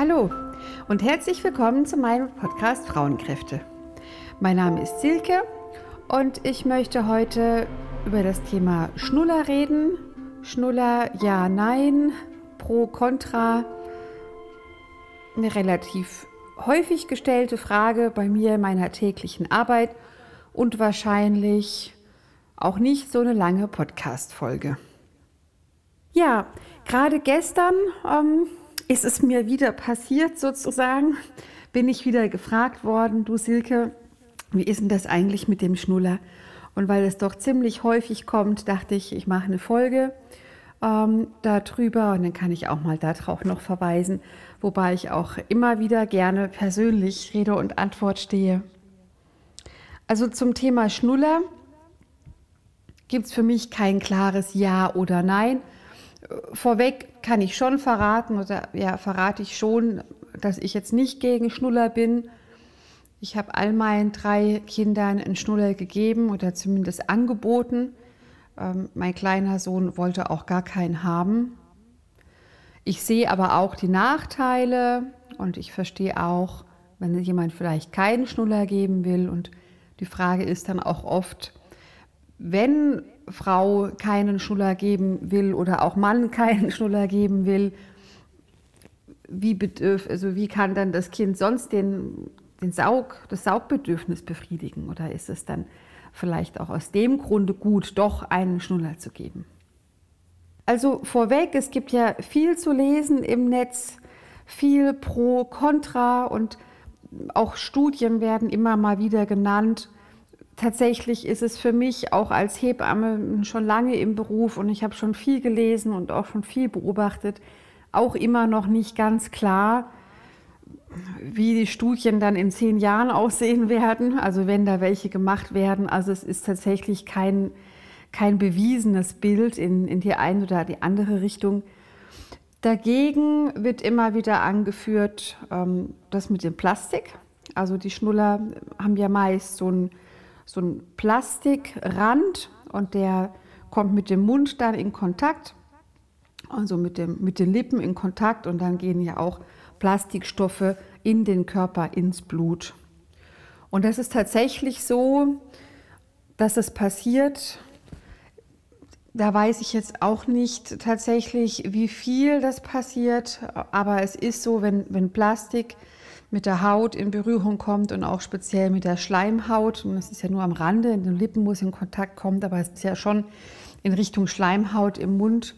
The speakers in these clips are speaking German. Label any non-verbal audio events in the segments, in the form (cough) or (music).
Hallo und herzlich willkommen zu meinem Podcast Frauenkräfte. Mein Name ist Silke und ich möchte heute über das Thema Schnuller reden. Schnuller, ja, nein, pro, contra. Eine relativ häufig gestellte Frage bei mir in meiner täglichen Arbeit und wahrscheinlich auch nicht so eine lange Podcast-Folge. Ja, gerade gestern ähm, ist es mir wieder passiert sozusagen. Bin ich wieder gefragt worden, du Silke, wie ist denn das eigentlich mit dem Schnuller? Und weil es doch ziemlich häufig kommt, dachte ich, ich mache eine Folge ähm, darüber und dann kann ich auch mal darauf noch verweisen, wobei ich auch immer wieder gerne persönlich Rede und Antwort stehe. Also zum Thema Schnuller gibt es für mich kein klares Ja oder Nein. Vorweg kann ich schon verraten, oder ja, verrate ich schon, dass ich jetzt nicht gegen Schnuller bin. Ich habe all meinen drei Kindern einen Schnuller gegeben oder zumindest angeboten. Ähm, mein kleiner Sohn wollte auch gar keinen haben. Ich sehe aber auch die Nachteile und ich verstehe auch, wenn jemand vielleicht keinen Schnuller geben will. Und die Frage ist dann auch oft, wenn Frau keinen Schnuller geben will oder auch Mann (laughs) keinen Schnuller geben will, wie, bedürf, also wie kann dann das Kind sonst den, den Saug, das Saugbedürfnis befriedigen? Oder ist es dann vielleicht auch aus dem Grunde gut, doch einen Schnuller zu geben? Also vorweg, es gibt ja viel zu lesen im Netz, viel pro, contra und auch Studien werden immer mal wieder genannt tatsächlich ist es für mich auch als Hebamme schon lange im Beruf und ich habe schon viel gelesen und auch schon viel beobachtet, auch immer noch nicht ganz klar, wie die Studien dann in zehn Jahren aussehen werden, also wenn da welche gemacht werden. Also es ist tatsächlich kein, kein bewiesenes Bild in, in die eine oder die andere Richtung. Dagegen wird immer wieder angeführt, ähm, das mit dem Plastik. Also die Schnuller haben ja meist so ein so ein Plastikrand und der kommt mit dem Mund dann in Kontakt, also mit, dem, mit den Lippen in Kontakt und dann gehen ja auch Plastikstoffe in den Körper, ins Blut. Und das ist tatsächlich so, dass es passiert. Da weiß ich jetzt auch nicht tatsächlich, wie viel das passiert, aber es ist so, wenn, wenn Plastik mit der Haut in Berührung kommt und auch speziell mit der Schleimhaut. Und das ist ja nur am Rande, in den Lippen muss in Kontakt kommen, aber es ist ja schon in Richtung Schleimhaut im Mund.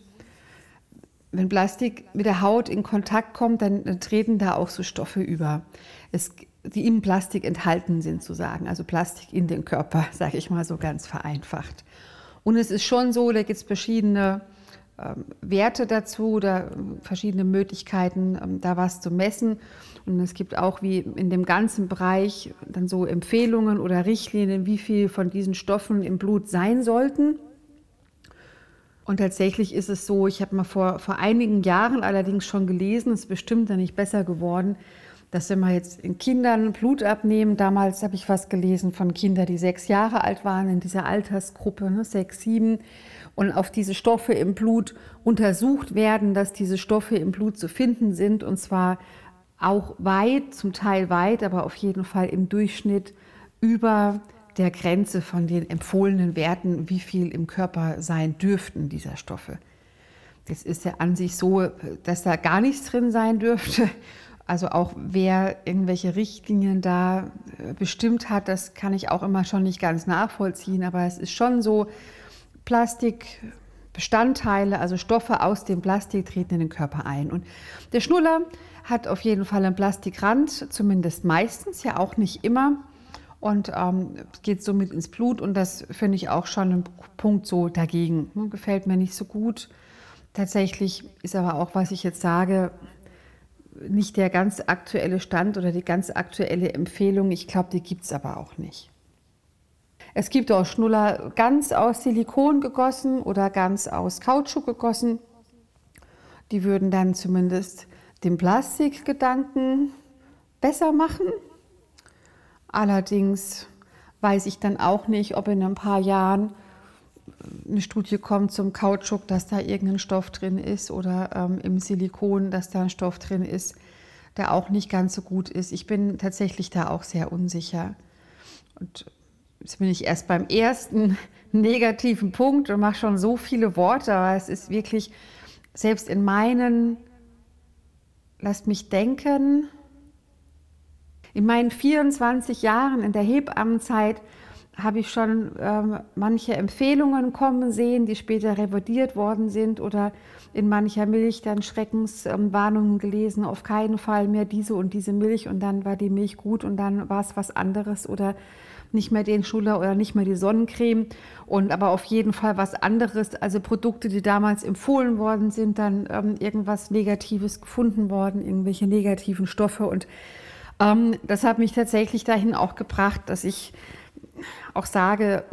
Wenn Plastik mit der Haut in Kontakt kommt, dann treten da auch so Stoffe über, es, die im Plastik enthalten sind, zu sagen. Also Plastik in den Körper, (laughs) sage ich mal so ganz vereinfacht. Und es ist schon so, da gibt es verschiedene Werte dazu oder verschiedene Möglichkeiten, ähm, da was zu messen. Und es gibt auch wie in dem ganzen Bereich dann so Empfehlungen oder Richtlinien, wie viel von diesen Stoffen im Blut sein sollten. Und tatsächlich ist es so, ich habe mal vor, vor einigen Jahren allerdings schon gelesen, es ist bestimmt dann nicht besser geworden, dass wenn wir jetzt in Kindern Blut abnehmen, damals habe ich was gelesen von Kindern, die sechs Jahre alt waren, in dieser Altersgruppe, ne, sechs, sieben, und auf diese Stoffe im Blut untersucht werden, dass diese Stoffe im Blut zu finden sind, und zwar auch weit, zum Teil weit, aber auf jeden Fall im Durchschnitt über der Grenze von den empfohlenen Werten, wie viel im Körper sein dürften dieser Stoffe. Das ist ja an sich so, dass da gar nichts drin sein dürfte. Also auch wer irgendwelche Richtlinien da äh, bestimmt hat, das kann ich auch immer schon nicht ganz nachvollziehen. Aber es ist schon so, Plastikbestandteile, also Stoffe aus dem Plastik treten in den Körper ein. Und der Schnuller hat auf jeden Fall einen Plastikrand, zumindest meistens, ja auch nicht immer. Und ähm, geht somit ins Blut und das finde ich auch schon ein Punkt so dagegen. Hm, gefällt mir nicht so gut. Tatsächlich ist aber auch, was ich jetzt sage, nicht der ganz aktuelle Stand oder die ganz aktuelle Empfehlung. Ich glaube, die gibt es aber auch nicht. Es gibt auch Schnuller ganz aus Silikon gegossen oder ganz aus Kautschuk gegossen. Die würden dann zumindest den Plastikgedanken besser machen. Allerdings weiß ich dann auch nicht, ob in ein paar Jahren eine Studie kommt zum Kautschuk, dass da irgendein Stoff drin ist oder ähm, im Silikon, dass da ein Stoff drin ist, der auch nicht ganz so gut ist. Ich bin tatsächlich da auch sehr unsicher. Und jetzt bin ich erst beim ersten (laughs) negativen Punkt und mache schon so viele Worte, aber es ist wirklich, selbst in meinen, lasst mich denken, in meinen 24 Jahren in der Hebammenzeit habe ich schon ähm, manche Empfehlungen kommen sehen, die später revidiert worden sind oder in mancher Milch dann Schreckenswarnungen ähm, gelesen, auf keinen Fall mehr diese und diese Milch und dann war die Milch gut und dann war es was anderes oder nicht mehr den Schuller oder nicht mehr die Sonnencreme und aber auf jeden Fall was anderes, also Produkte, die damals empfohlen worden sind, dann ähm, irgendwas Negatives gefunden worden, irgendwelche negativen Stoffe und ähm, das hat mich tatsächlich dahin auch gebracht, dass ich auch sage,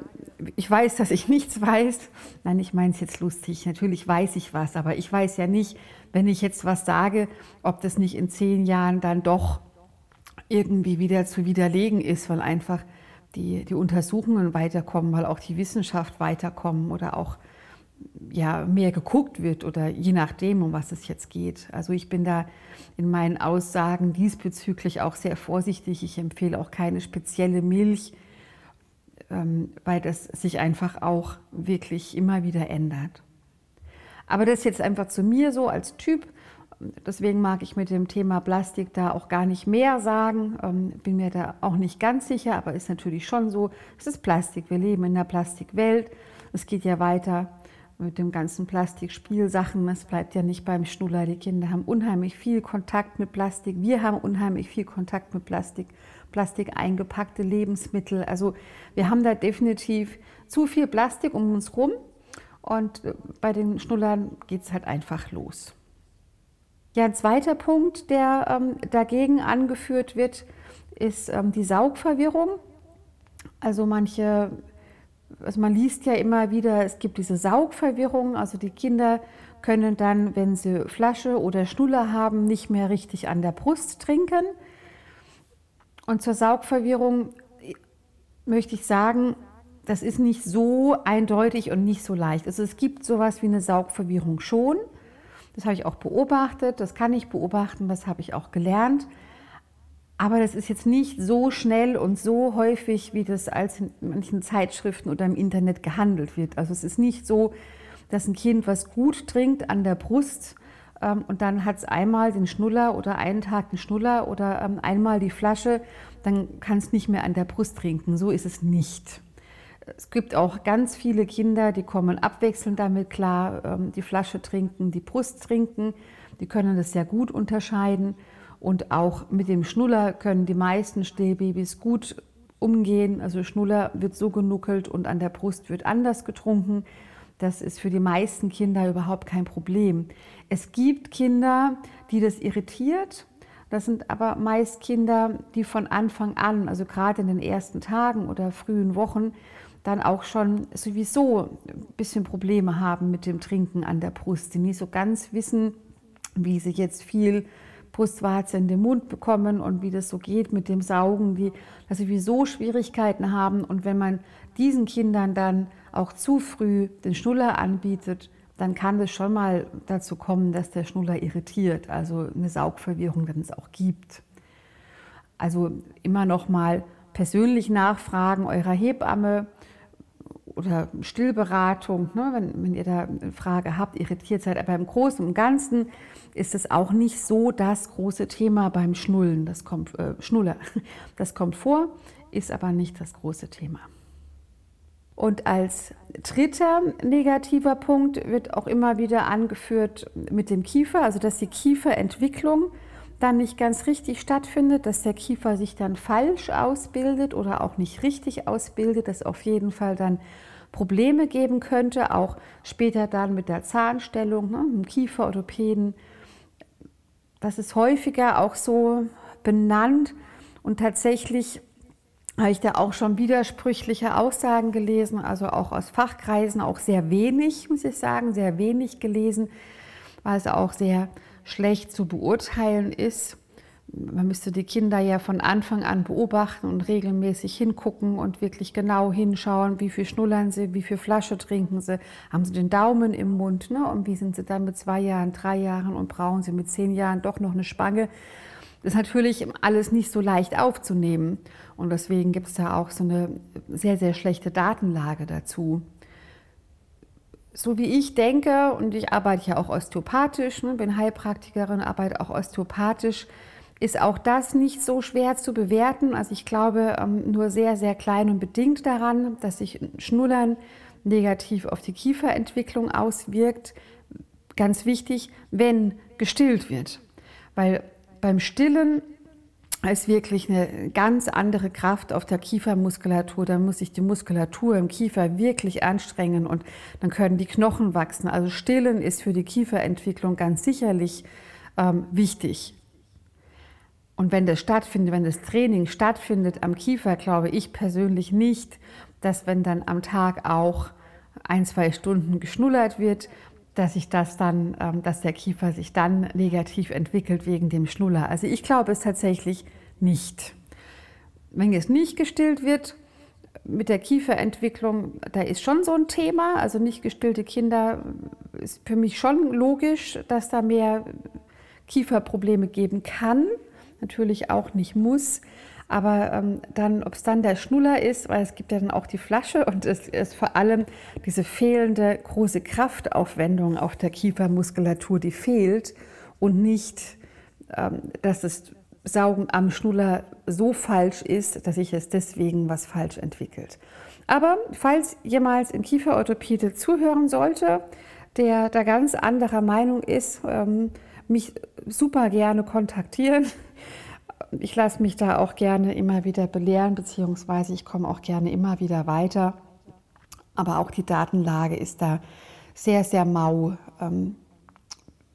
ich weiß, dass ich (laughs) nichts weiß. Nein, ich meine es jetzt lustig. Natürlich weiß ich was, aber ich weiß ja nicht, wenn ich jetzt was sage, ob das nicht in zehn Jahren dann doch irgendwie wieder zu widerlegen ist, weil einfach die, die Untersuchungen weiterkommen, weil auch die Wissenschaft weiterkommen oder auch ja, mehr geguckt wird oder je nachdem, um was es jetzt geht. Also ich bin da in meinen Aussagen diesbezüglich auch sehr vorsichtig. Ich empfehle auch keine spezielle Milch, ähm, weil das sich einfach auch wirklich immer wieder ändert. Aber das jetzt einfach zu mir so als Typ. Deswegen mag ich mit dem Thema Plastik da auch gar nicht mehr sagen. Ähm, bin mir da auch nicht ganz sicher, aber ist natürlich schon so. Es ist Plastik. Wir leben in der Plastikwelt. Es geht ja weiter mit dem ganzen Plastikspielsachen. Es bleibt ja nicht beim Schnuller. Die Kinder haben unheimlich viel Kontakt mit Plastik. Wir haben unheimlich viel Kontakt mit Plastik. Plastik eingepackte Lebensmittel. Also wir haben da definitiv zu viel Plastik um uns rum. Und äh, bei den Schnullern geht es halt einfach los. Ja, ein zweiter Punkt, der ähm, dagegen angeführt wird, ist ähm, die Saugverwirrung. Also manche also man liest ja immer wieder, es gibt diese Saugverwirrung, also die Kinder können dann, wenn sie Flasche oder Schnuller haben, nicht mehr richtig an der Brust trinken. Und zur Saugverwirrung möchte ich sagen, das ist nicht so eindeutig und nicht so leicht. Also es gibt sowas wie eine Saugverwirrung schon. Das habe ich auch beobachtet, das kann ich beobachten, das habe ich auch gelernt. Aber das ist jetzt nicht so schnell und so häufig, wie das als in manchen Zeitschriften oder im Internet gehandelt wird. Also es ist nicht so, dass ein Kind was gut trinkt an der Brust ähm, und dann hat es einmal den Schnuller oder einen Tag den Schnuller oder ähm, einmal die Flasche, dann kann es nicht mehr an der Brust trinken. So ist es nicht. Es gibt auch ganz viele Kinder, die kommen abwechselnd damit klar, ähm, die Flasche trinken, die Brust trinken. Die können das sehr gut unterscheiden. Und auch mit dem Schnuller können die meisten Stillbabys gut umgehen. Also Schnuller wird so genuckelt und an der Brust wird anders getrunken. Das ist für die meisten Kinder überhaupt kein Problem. Es gibt Kinder, die das irritiert. Das sind aber meist Kinder, die von Anfang an, also gerade in den ersten Tagen oder frühen Wochen, dann auch schon sowieso ein bisschen Probleme haben mit dem Trinken an der Brust, die nicht so ganz wissen, wie sie jetzt viel Brustwarze in den Mund bekommen und wie das so geht mit dem Saugen, die sie sowieso Schwierigkeiten haben. Und wenn man diesen Kindern dann auch zu früh den Schnuller anbietet, dann kann es schon mal dazu kommen, dass der Schnuller irritiert, also eine Saugverwirrung dann es auch gibt. Also immer noch mal persönlich nachfragen eurer Hebamme, oder Stillberatung, ne, wenn, wenn ihr da eine Frage habt, irritiert seid. Aber im Großen und Ganzen ist es auch nicht so das große Thema beim Schnullen. Das kommt, äh, Schnuller, (laughs) das kommt vor, ist aber nicht das große Thema. Und als dritter negativer Punkt wird auch immer wieder angeführt mit dem Kiefer, also dass die Kieferentwicklung dann nicht ganz richtig stattfindet, dass der Kiefer sich dann falsch ausbildet oder auch nicht richtig ausbildet, dass auf jeden Fall dann Probleme geben könnte, auch später dann mit der Zahnstellung, ne, im Kieferorthopäden. Das ist häufiger auch so benannt und tatsächlich habe ich da auch schon widersprüchliche Aussagen gelesen, also auch aus Fachkreisen, auch sehr wenig, muss ich sagen, sehr wenig gelesen, weil es auch sehr schlecht zu beurteilen ist man müsste die Kinder ja von Anfang an beobachten und regelmäßig hingucken und wirklich genau hinschauen, wie viel schnullern sie, wie viel Flasche trinken sie, haben sie den Daumen im Mund ne? und wie sind sie dann mit zwei Jahren, drei Jahren und brauchen sie mit zehn Jahren doch noch eine Spange. Das ist natürlich alles nicht so leicht aufzunehmen. Und deswegen gibt es da auch so eine sehr, sehr schlechte Datenlage dazu. So wie ich denke, und ich arbeite ja auch osteopathisch, ne, bin Heilpraktikerin, arbeite auch osteopathisch, ist auch das nicht so schwer zu bewerten. Also ich glaube ähm, nur sehr, sehr klein und bedingt daran, dass sich Schnullern negativ auf die Kieferentwicklung auswirkt. Ganz wichtig, wenn gestillt wird. Weil beim Stillen ist wirklich eine ganz andere Kraft auf der Kiefermuskulatur. Da muss sich die Muskulatur im Kiefer wirklich anstrengen und dann können die Knochen wachsen. Also Stillen ist für die Kieferentwicklung ganz sicherlich ähm, wichtig. Und wenn das stattfindet, wenn das Training stattfindet am Kiefer, glaube ich persönlich nicht, dass wenn dann am Tag auch ein, zwei Stunden geschnullert wird, dass sich das dann, ähm, dass der Kiefer sich dann negativ entwickelt wegen dem Schnuller. Also ich glaube es tatsächlich nicht. Wenn es nicht gestillt wird, mit der Kieferentwicklung, da ist schon so ein Thema. Also nicht gestillte Kinder ist für mich schon logisch, dass da mehr Kieferprobleme geben kann natürlich auch nicht muss. Aber ähm, dann, ob es dann der Schnuller ist, weil es gibt ja dann auch die Flasche und es ist vor allem diese fehlende große Kraftaufwendung auf der Kiefermuskulatur, die fehlt und nicht, ähm, dass das Saugen am Schnuller so falsch ist, dass sich es deswegen was falsch entwickelt. Aber falls jemals ein Kieferorthopäde zuhören sollte, der da ganz anderer Meinung ist, ähm, mich super gerne kontaktieren ich lasse mich da auch gerne immer wieder belehren, beziehungsweise ich komme auch gerne immer wieder weiter. Aber auch die Datenlage ist da sehr, sehr mau. Ähm,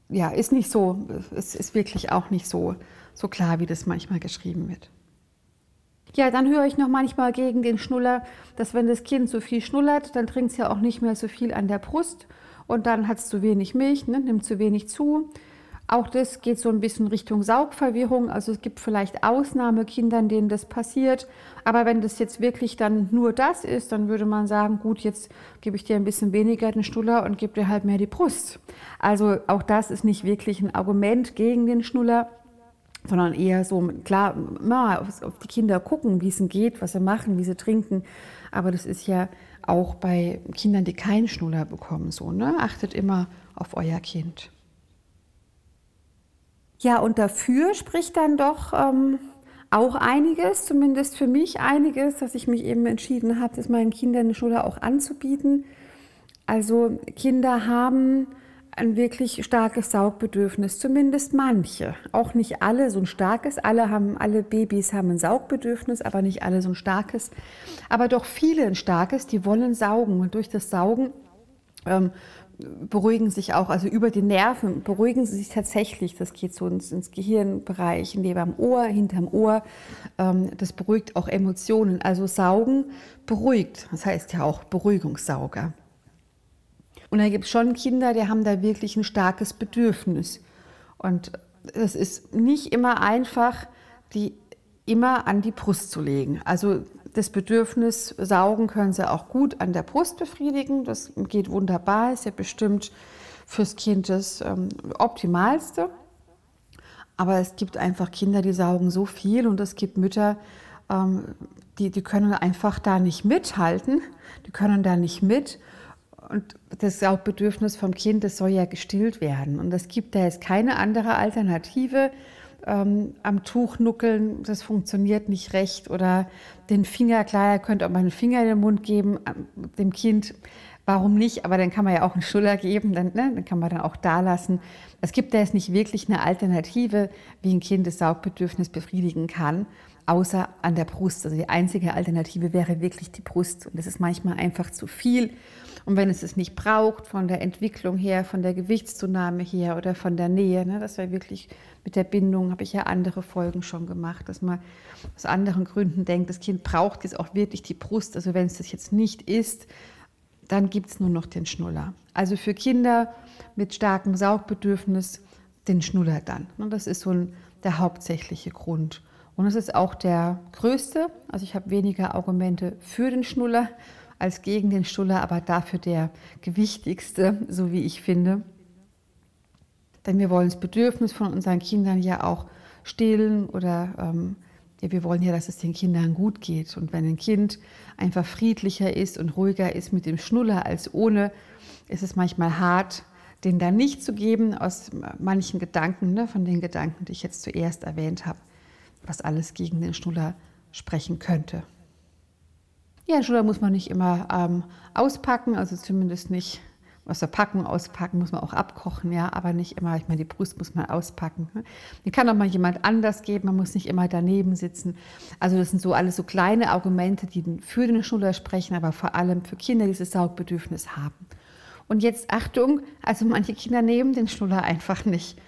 ja, ist nicht so, es ist wirklich auch nicht so, so klar, wie das manchmal geschrieben wird. Ja, dann höre ich noch manchmal gegen den Schnuller, dass wenn das Kind so viel schnullert, dann trinkt es ja auch nicht mehr so viel an der Brust und dann hat es zu wenig Milch, ne, nimmt zu wenig zu. Auch das geht so ein bisschen Richtung Saugverwirrung. Also es gibt vielleicht Ausnahmekindern, denen das passiert. Aber wenn das jetzt wirklich dann nur das ist, dann würde man sagen, gut, jetzt gebe ich dir ein bisschen weniger den Schnuller und gebe dir halt mehr die Brust. Also auch das ist nicht wirklich ein Argument gegen den Schnuller, sondern eher so, klar, mal auf die Kinder gucken, wie es ihnen geht, was sie machen, wie sie trinken. Aber das ist ja auch bei Kindern, die keinen Schnuller bekommen, so. Ne? Achtet immer auf euer Kind. Ja, und dafür spricht dann doch ähm, auch einiges, zumindest für mich einiges, dass ich mich eben entschieden habe, das meinen Kindern eine Schule auch anzubieten. Also Kinder haben ein wirklich starkes Saugbedürfnis, zumindest manche. Auch nicht alle so ein starkes. Alle haben, alle Babys haben ein Saugbedürfnis, aber nicht alle so ein starkes. Aber doch viele ein starkes, die wollen saugen. Und durch das Saugen ähm, beruhigen sich auch, also über die Nerven beruhigen sie sich tatsächlich. Das geht so ins, ins Gehirnbereich, neben am Ohr, hinterm Ohr. Ähm, das beruhigt auch Emotionen. Also Saugen beruhigt. Das heißt ja auch Beruhigungssauger. Und da gibt es schon Kinder, die haben da wirklich ein starkes Bedürfnis. Und es ist nicht immer einfach, die immer an die Brust zu legen. Also das Bedürfnis saugen können sie auch gut an der Brust befriedigen. Das geht wunderbar, ist ja bestimmt fürs Kind das ähm, Optimalste. Aber es gibt einfach Kinder, die saugen so viel und es gibt Mütter, ähm, die, die können einfach da nicht mithalten, die können da nicht mit. Und das Saugbedürfnis vom Kind, das soll ja gestillt werden. Und es gibt da jetzt keine andere Alternative, ähm, am Tuch nuckeln, das funktioniert nicht recht. Oder den Finger, klar, ihr könnt auch mal einen Finger in den Mund geben, ähm, dem Kind. Warum nicht? Aber dann kann man ja auch einen Schuller geben, dann, ne, dann kann man dann auch da lassen. Es gibt da jetzt nicht wirklich eine Alternative, wie ein Kind das Saugbedürfnis befriedigen kann, außer an der Brust. Also die einzige Alternative wäre wirklich die Brust. Und das ist manchmal einfach zu viel. Und wenn es es nicht braucht, von der Entwicklung her, von der Gewichtszunahme her oder von der Nähe, ne, das wäre wirklich mit der Bindung, habe ich ja andere Folgen schon gemacht, dass man aus anderen Gründen denkt, das Kind braucht jetzt auch wirklich die Brust. Also wenn es das jetzt nicht ist, dann gibt es nur noch den Schnuller. Also für Kinder mit starkem Saugbedürfnis den Schnuller dann. Und das ist so ein, der hauptsächliche Grund. Und es ist auch der größte. Also ich habe weniger Argumente für den Schnuller als gegen den Stuller, aber dafür der gewichtigste, so wie ich finde. Denn wir wollen das Bedürfnis von unseren Kindern ja auch stillen oder ähm, ja, wir wollen ja, dass es den Kindern gut geht. Und wenn ein Kind einfach friedlicher ist und ruhiger ist mit dem Schnuller als ohne, ist es manchmal hart, den dann nicht zu geben aus manchen Gedanken, ne, von den Gedanken, die ich jetzt zuerst erwähnt habe, was alles gegen den Schnuller sprechen könnte. Ja, Schnuller muss man nicht immer ähm, auspacken, also zumindest nicht aus der Packung auspacken, muss man auch abkochen, ja, aber nicht immer, ich meine, die Brust muss man auspacken. Ne? Die kann auch mal jemand anders geben, man muss nicht immer daneben sitzen. Also das sind so alles so kleine Argumente, die für den Schnuller sprechen, aber vor allem für Kinder, die dieses Saugbedürfnis haben. Und jetzt Achtung, also manche Kinder nehmen den Schnuller einfach nicht.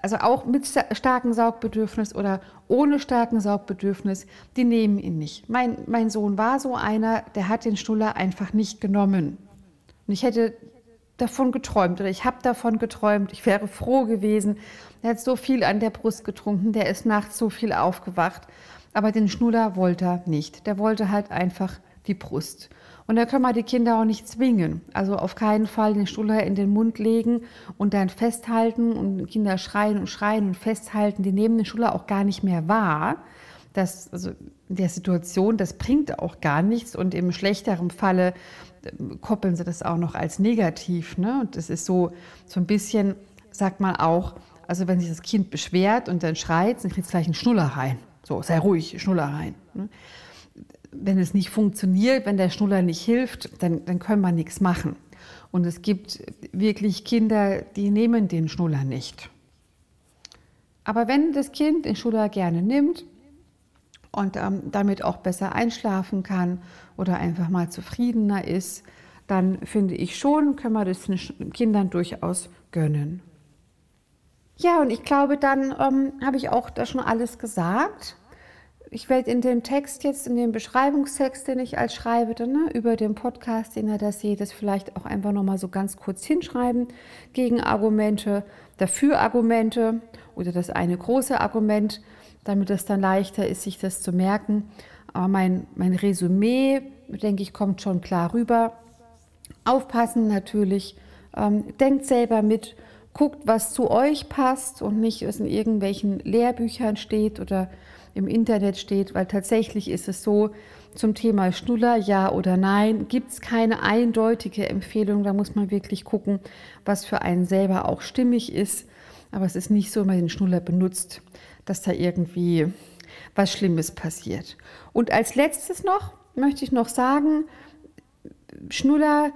Also auch mit starkem Saugbedürfnis oder ohne starken Saugbedürfnis, die nehmen ihn nicht. Mein, mein Sohn war so einer, der hat den Schnuller einfach nicht genommen. Und ich hätte davon geträumt oder ich habe davon geträumt, ich wäre froh gewesen. Er hat so viel an der Brust getrunken, der ist nachts so viel aufgewacht. Aber den Schnuller wollte er nicht. Der wollte halt einfach die Brust. Und da können wir die Kinder auch nicht zwingen. Also auf keinen Fall den Schnuller in den Mund legen und dann festhalten und Kinder schreien und schreien und festhalten. Die nehmen den Schnuller auch gar nicht mehr wahr. Das, also der Situation, das bringt auch gar nichts. Und im schlechteren Falle äh, koppeln sie das auch noch als negativ. Ne? Und das ist so, so ein bisschen, sagt man auch, also wenn sich das Kind beschwert und dann schreit, dann kriegt es gleich einen Schnuller rein. So, sei ruhig, Schnuller rein. Ne? Wenn es nicht funktioniert, wenn der Schnuller nicht hilft, dann, dann können wir nichts machen. Und es gibt wirklich Kinder, die nehmen den Schnuller nicht. Aber wenn das Kind den Schnuller gerne nimmt und ähm, damit auch besser einschlafen kann oder einfach mal zufriedener ist, dann finde ich schon, können wir das den Kindern durchaus gönnen. Ja, und ich glaube, dann ähm, habe ich auch da schon alles gesagt ich werde in dem Text jetzt, in dem Beschreibungstext, den ich als schreibe, ne, über den Podcast, den ihr da seht, das vielleicht auch einfach nochmal so ganz kurz hinschreiben. Gegenargumente, Dafür-Argumente oder das eine große Argument, damit es dann leichter ist, sich das zu merken. Aber mein, mein Resümee, denke ich, kommt schon klar rüber. Aufpassen natürlich, ähm, denkt selber mit, guckt, was zu euch passt und nicht, was in irgendwelchen Lehrbüchern steht oder im Internet steht, weil tatsächlich ist es so, zum Thema Schnuller, ja oder nein, gibt es keine eindeutige Empfehlung. Da muss man wirklich gucken, was für einen selber auch stimmig ist. Aber es ist nicht so, wenn man den Schnuller benutzt, dass da irgendwie was Schlimmes passiert. Und als letztes noch möchte ich noch sagen, Schnuller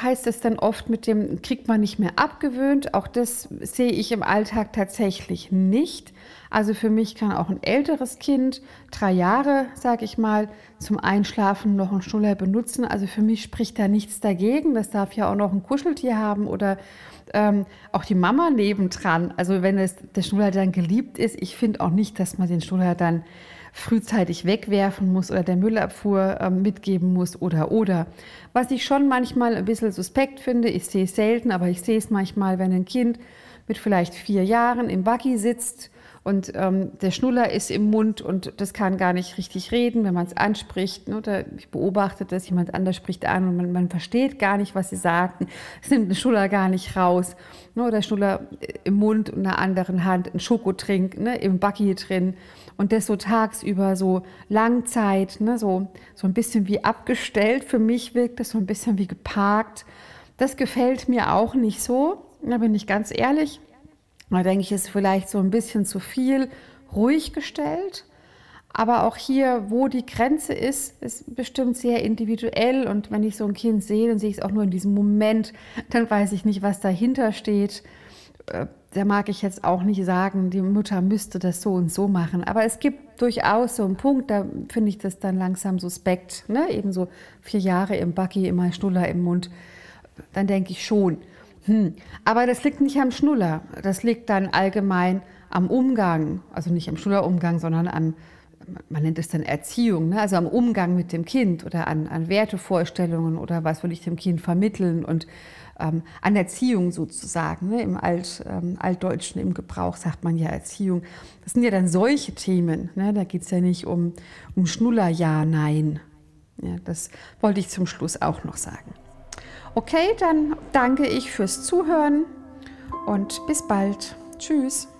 heißt es dann oft mit dem, kriegt man nicht mehr abgewöhnt. Auch das sehe ich im Alltag tatsächlich nicht. Also für mich kann auch ein älteres Kind, drei Jahre, sage ich mal, zum Einschlafen noch einen Schnuller benutzen. Also für mich spricht da nichts dagegen. Das darf ja auch noch ein Kuscheltier haben oder ähm, auch die Mama nebendran. Also wenn es, der Schnuller dann geliebt ist, ich finde auch nicht, dass man den Schnuller dann frühzeitig wegwerfen muss oder der Müllabfuhr äh, mitgeben muss oder oder. Was ich schon manchmal ein bisschen suspekt finde, ich sehe es selten, aber ich sehe es manchmal, wenn ein Kind mit vielleicht vier Jahren im Buggy sitzt und ähm, der Schnuller ist im Mund und das kann gar nicht richtig reden, wenn man es anspricht. Ne? Oder ich beobachte das, jemand anders spricht an und man, man versteht gar nicht, was sie sagen. Es nimmt den Schnuller gar nicht raus. Ne? Oder Schnuller im Mund und in der anderen Hand ein Schokotrink ne? im Buggy drin. Und das so tagsüber so Langzeit, ne? so, so ein bisschen wie abgestellt. Für mich wirkt das so ein bisschen wie geparkt. Das gefällt mir auch nicht so, da bin ich ganz ehrlich. Da denke ich, ist vielleicht so ein bisschen zu viel ruhig gestellt. Aber auch hier, wo die Grenze ist, ist bestimmt sehr individuell. Und wenn ich so ein Kind sehe, dann sehe ich es auch nur in diesem Moment, dann weiß ich nicht, was dahinter steht. Da mag ich jetzt auch nicht sagen, die Mutter müsste das so und so machen. Aber es gibt durchaus so einen Punkt, da finde ich das dann langsam suspekt. Ne? Eben so vier Jahre im Buggy, immer Schnuller im Mund. Dann denke ich schon, hm. Aber das liegt nicht am Schnuller. Das liegt dann allgemein am Umgang, also nicht am Schnullerumgang, sondern am, man nennt es dann Erziehung, ne? also am Umgang mit dem Kind oder an, an Wertevorstellungen oder was will ich dem Kind vermitteln und ähm, an Erziehung sozusagen. Ne? Im Alt, ähm, Altdeutschen, im Gebrauch sagt man ja Erziehung. Das sind ja dann solche Themen. Ne? Da geht es ja nicht um, um Schnuller, ja, nein. Ja, das wollte ich zum Schluss auch noch sagen. Okay, dann danke ich fürs Zuhören und bis bald. Tschüss.